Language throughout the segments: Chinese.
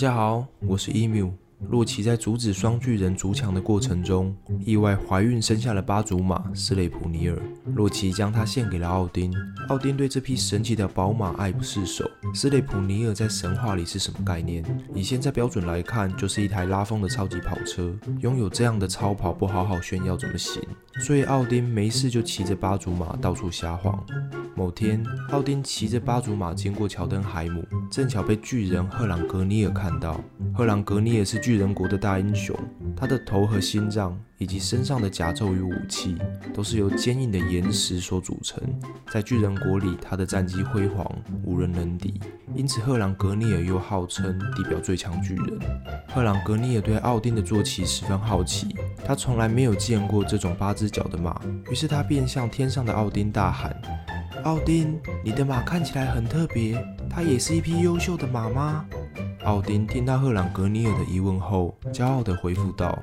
家好，我是 Emu。洛奇在阻止双巨人筑墙的过程中，意外怀孕，生下了巴祖马斯雷普尼尔。洛奇将它献给了奥丁，奥丁对这匹神奇的宝马爱不释手。斯雷普尼尔在神话里是什么概念？以现在标准来看，就是一台拉风的超级跑车。拥有这样的超跑，不好好炫耀怎么行？所以奥丁没事就骑着巴祖马到处瞎晃。某天，奥丁骑着巴祖马经过乔登海姆，正巧被巨人赫朗格尼尔看到。赫朗格尼尔是巨人国的大英雄，他的头和心脏以及身上的甲胄与武器都是由坚硬的岩石所组成。在巨人国里，他的战绩辉煌，无人能敌。因此，赫朗格尼尔又号称地表最强巨人。赫朗格尼尔对奥丁的坐骑十分好奇，他从来没有见过这种八只脚的马，于是他便向天上的奥丁大喊。奥丁，你的马看起来很特别，它也是一匹优秀的马吗？奥丁听到赫朗格尼尔的疑问后，骄傲地回复道：“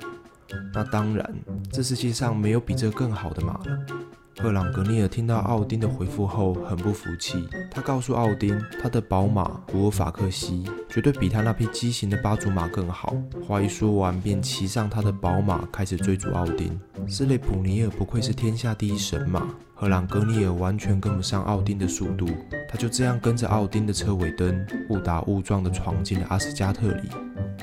那当然，这世界上没有比这更好的马了。”赫朗格尼尔听到奥丁的回复后，很不服气。他告诉奥丁，他的宝马古尔法克西绝对比他那匹畸形的八祖马更好。话一说完，便骑上他的宝马，开始追逐奥丁。斯雷普尼尔不愧是天下第一神马，赫朗格尼尔完全跟不上奥丁的速度。他就这样跟着奥丁的车尾灯，误打误撞地闯进了阿斯加特里。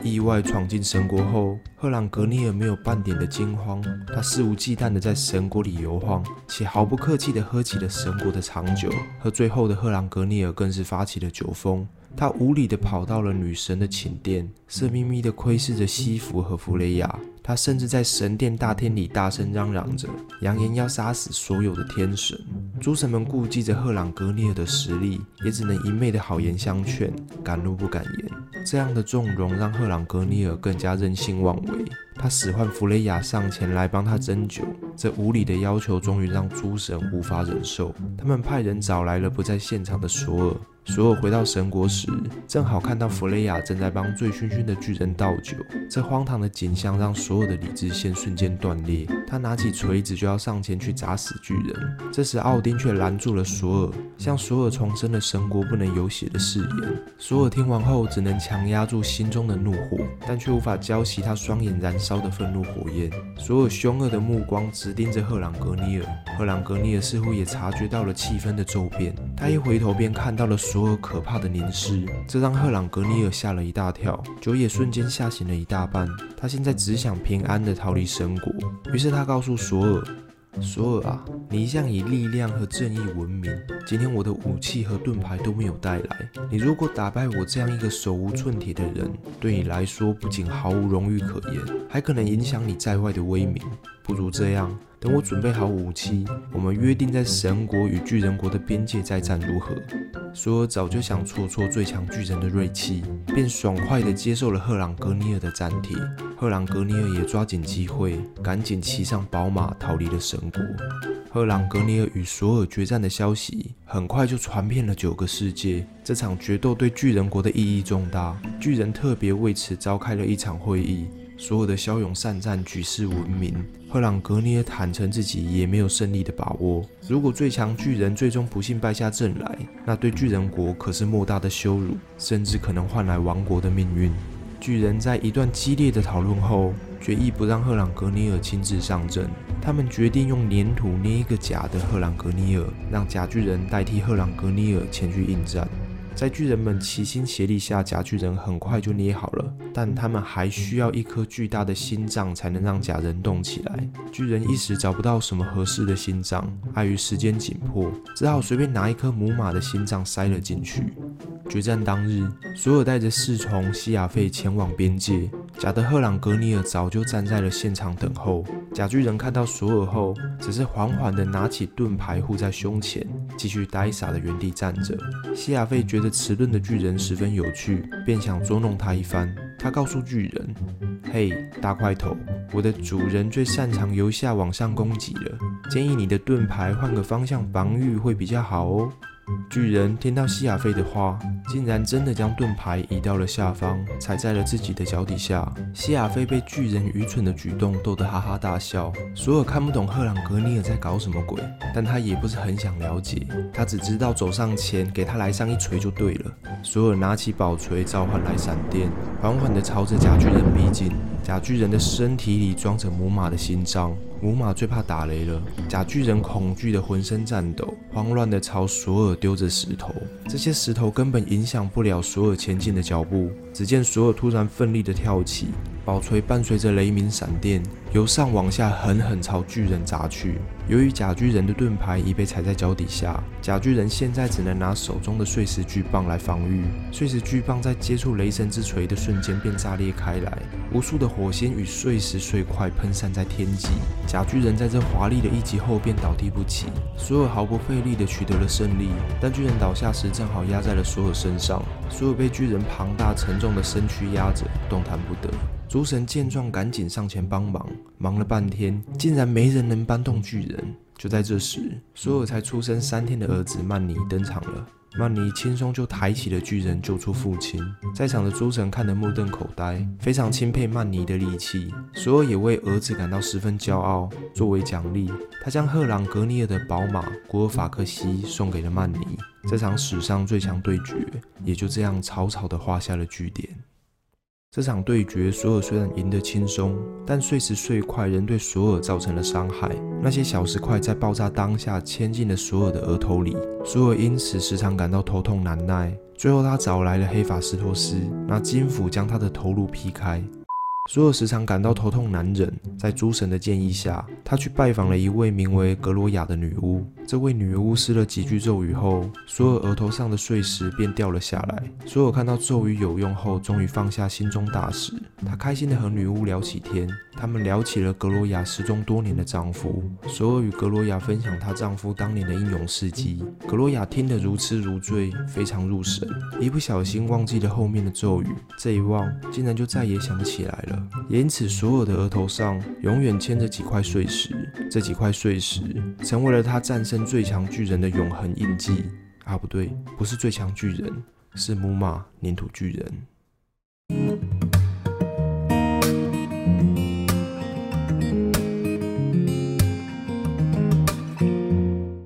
意外闯进神国后，赫朗格尼尔没有半点的惊慌，他肆无忌惮地在神国里游晃，且毫不客气地喝起了神国的长酒。喝醉后的赫朗格尼尔更是发起了酒疯，他无理地跑到了女神的寝殿，色眯眯地窥视着西弗和弗雷亚。他甚至在神殿大厅里大声嚷嚷着，扬言要杀死所有的天神。诸神们顾忌着赫朗格尼尔的实力，也只能一昧的好言相劝，敢怒不敢言。这样的纵容让赫朗格尼尔更加任性妄为。他使唤弗雷亚上前来帮他斟酒，这无理的要求终于让诸神无法忍受。他们派人找来了不在现场的索尔。索尔回到神国时，正好看到弗雷亚正在帮醉醺醺的巨人倒酒。这荒唐的景象让所有的理智线瞬间断裂。他拿起锤子就要上前去砸死巨人，这时奥丁却拦住了索尔，向索尔重申了神国不能有血的誓言。索尔听完后，只能强压住心中的怒火，但却无法浇熄他双眼燃烧的愤怒火焰。索尔凶恶的目光直盯着赫朗格尼尔，赫朗格尼尔似乎也察觉到了气氛的骤变，他一回头便看到了。索尔可怕的凝视，这让赫朗格尼尔吓了一大跳，酒也瞬间吓醒了一大半。他现在只想平安的逃离神国，于是他告诉索尔：“索尔啊，你一向以力量和正义闻名，今天我的武器和盾牌都没有带来。你如果打败我这样一个手无寸铁的人，对你来说不仅毫无荣誉可言，还可能影响你在外的威名。不如这样。”等我准备好武器，我们约定在神国与巨人国的边界再战，如何？索尔早就想挫挫最强巨人的锐气，便爽快地接受了赫朗格尼尔的战帖。赫朗格尼尔也抓紧机会，赶紧骑上宝马逃离了神国。赫朗格尼尔与索尔决战的消息很快就传遍了九个世界。这场决斗对巨人国的意义重大，巨人特别为此召开了一场会议。所有的骁勇善战，举世闻名。赫朗格尼尔坦诚自己也没有胜利的把握。如果最强巨人最终不幸败下阵来，那对巨人国可是莫大的羞辱，甚至可能换来亡国的命运。巨人在一段激烈的讨论后，决议不让赫朗格尼尔亲自上阵。他们决定用粘土捏一个假的赫朗格尼尔，让假巨人代替赫朗格尼尔前去应战。在巨人们齐心协力下，假巨人很快就捏好了。但他们还需要一颗巨大的心脏，才能让假人动起来。巨人一时找不到什么合适的心脏，碍于时间紧迫，只好随便拿一颗母马的心脏塞了进去。决战当日，索尔带着侍从西亚费前往边界。假的赫朗格尼尔早就站在了现场等候。假巨人看到索尔后，只是缓缓地拿起盾牌护在胸前，继续呆傻的原地站着。西亚费觉得迟钝的巨人十分有趣，便想捉弄他一番。他告诉巨人：“嘿，大块头，我的主人最擅长由下往上攻击了，建议你的盾牌换个方向防御会比较好哦。”巨人听到西亚菲的话，竟然真的将盾牌移到了下方，踩在了自己的脚底下。西亚菲被巨人愚蠢的举动逗得哈哈大笑。索尔看不懂赫朗格尼尔在搞什么鬼，但他也不是很想了解，他只知道走上前给他来上一锤就对了。索尔拿起宝锤召唤来闪电，缓缓地朝着假巨人逼近。假巨人的身体里装着母马的心脏。母马最怕打雷了，假巨人恐惧的浑身颤抖，慌乱的朝索尔丢着石头。这些石头根本影响不了索尔前进的脚步。只见索尔突然奋力的跳起，宝锤伴随着雷鸣闪电，由上往下狠狠朝巨人砸去。由于假巨人的盾牌已被踩在脚底下，假巨人现在只能拿手中的碎石巨棒来防御。碎石巨棒在接触雷神之锤的瞬间便炸裂开来，无数的火星与碎石碎块喷散在天际。假巨人在这华丽的一击后便倒地不起，索尔毫不费力地取得了胜利。但巨人倒下时正好压在了索尔身上，索尔被巨人庞大沉。重的身躯压着，动弹不得。诸神见状，赶紧上前帮忙。忙了半天，竟然没人能搬动巨人。就在这时，索尔才出生三天的儿子曼尼登场了。曼尼轻松就抬起了巨人，救出父亲。在场的诸神看得目瞪口呆，非常钦佩曼尼的力气。索尔也为儿子感到十分骄傲。作为奖励，他将赫朗格尼尔的宝马古尔法克西送给了曼尼。这场史上最强对决也就这样草草地画下了句点。这场对决，索尔虽然赢得轻松，但碎石碎块仍对索尔造成了伤害。那些小石块在爆炸当下嵌进了索尔的额头里，索尔因此时常感到头痛难耐。最后，他找来了黑法师托斯，拿金斧将他的头颅劈开。索尔时常感到头痛难忍，在诸神的建议下，他去拜访了一位名为格罗雅的女巫。这位女巫施了几句咒语后，索尔额头上的碎石便掉了下来。索尔看到咒语有用后，终于放下心中大石，他开心地和女巫聊起天。他们聊起了格罗亚失踪多年的丈夫。索尔与格罗亚分享她丈夫当年的英勇事迹。格罗亚听得如痴如醉，非常入神，一不小心忘记了后面的咒语。这一忘，竟然就再也想不起来了。也因此，索尔的额头上永远牵着几块碎石。这几块碎石成为了他战胜最强巨人的永恒印记。啊，不对，不是最强巨人，是母马粘土巨人。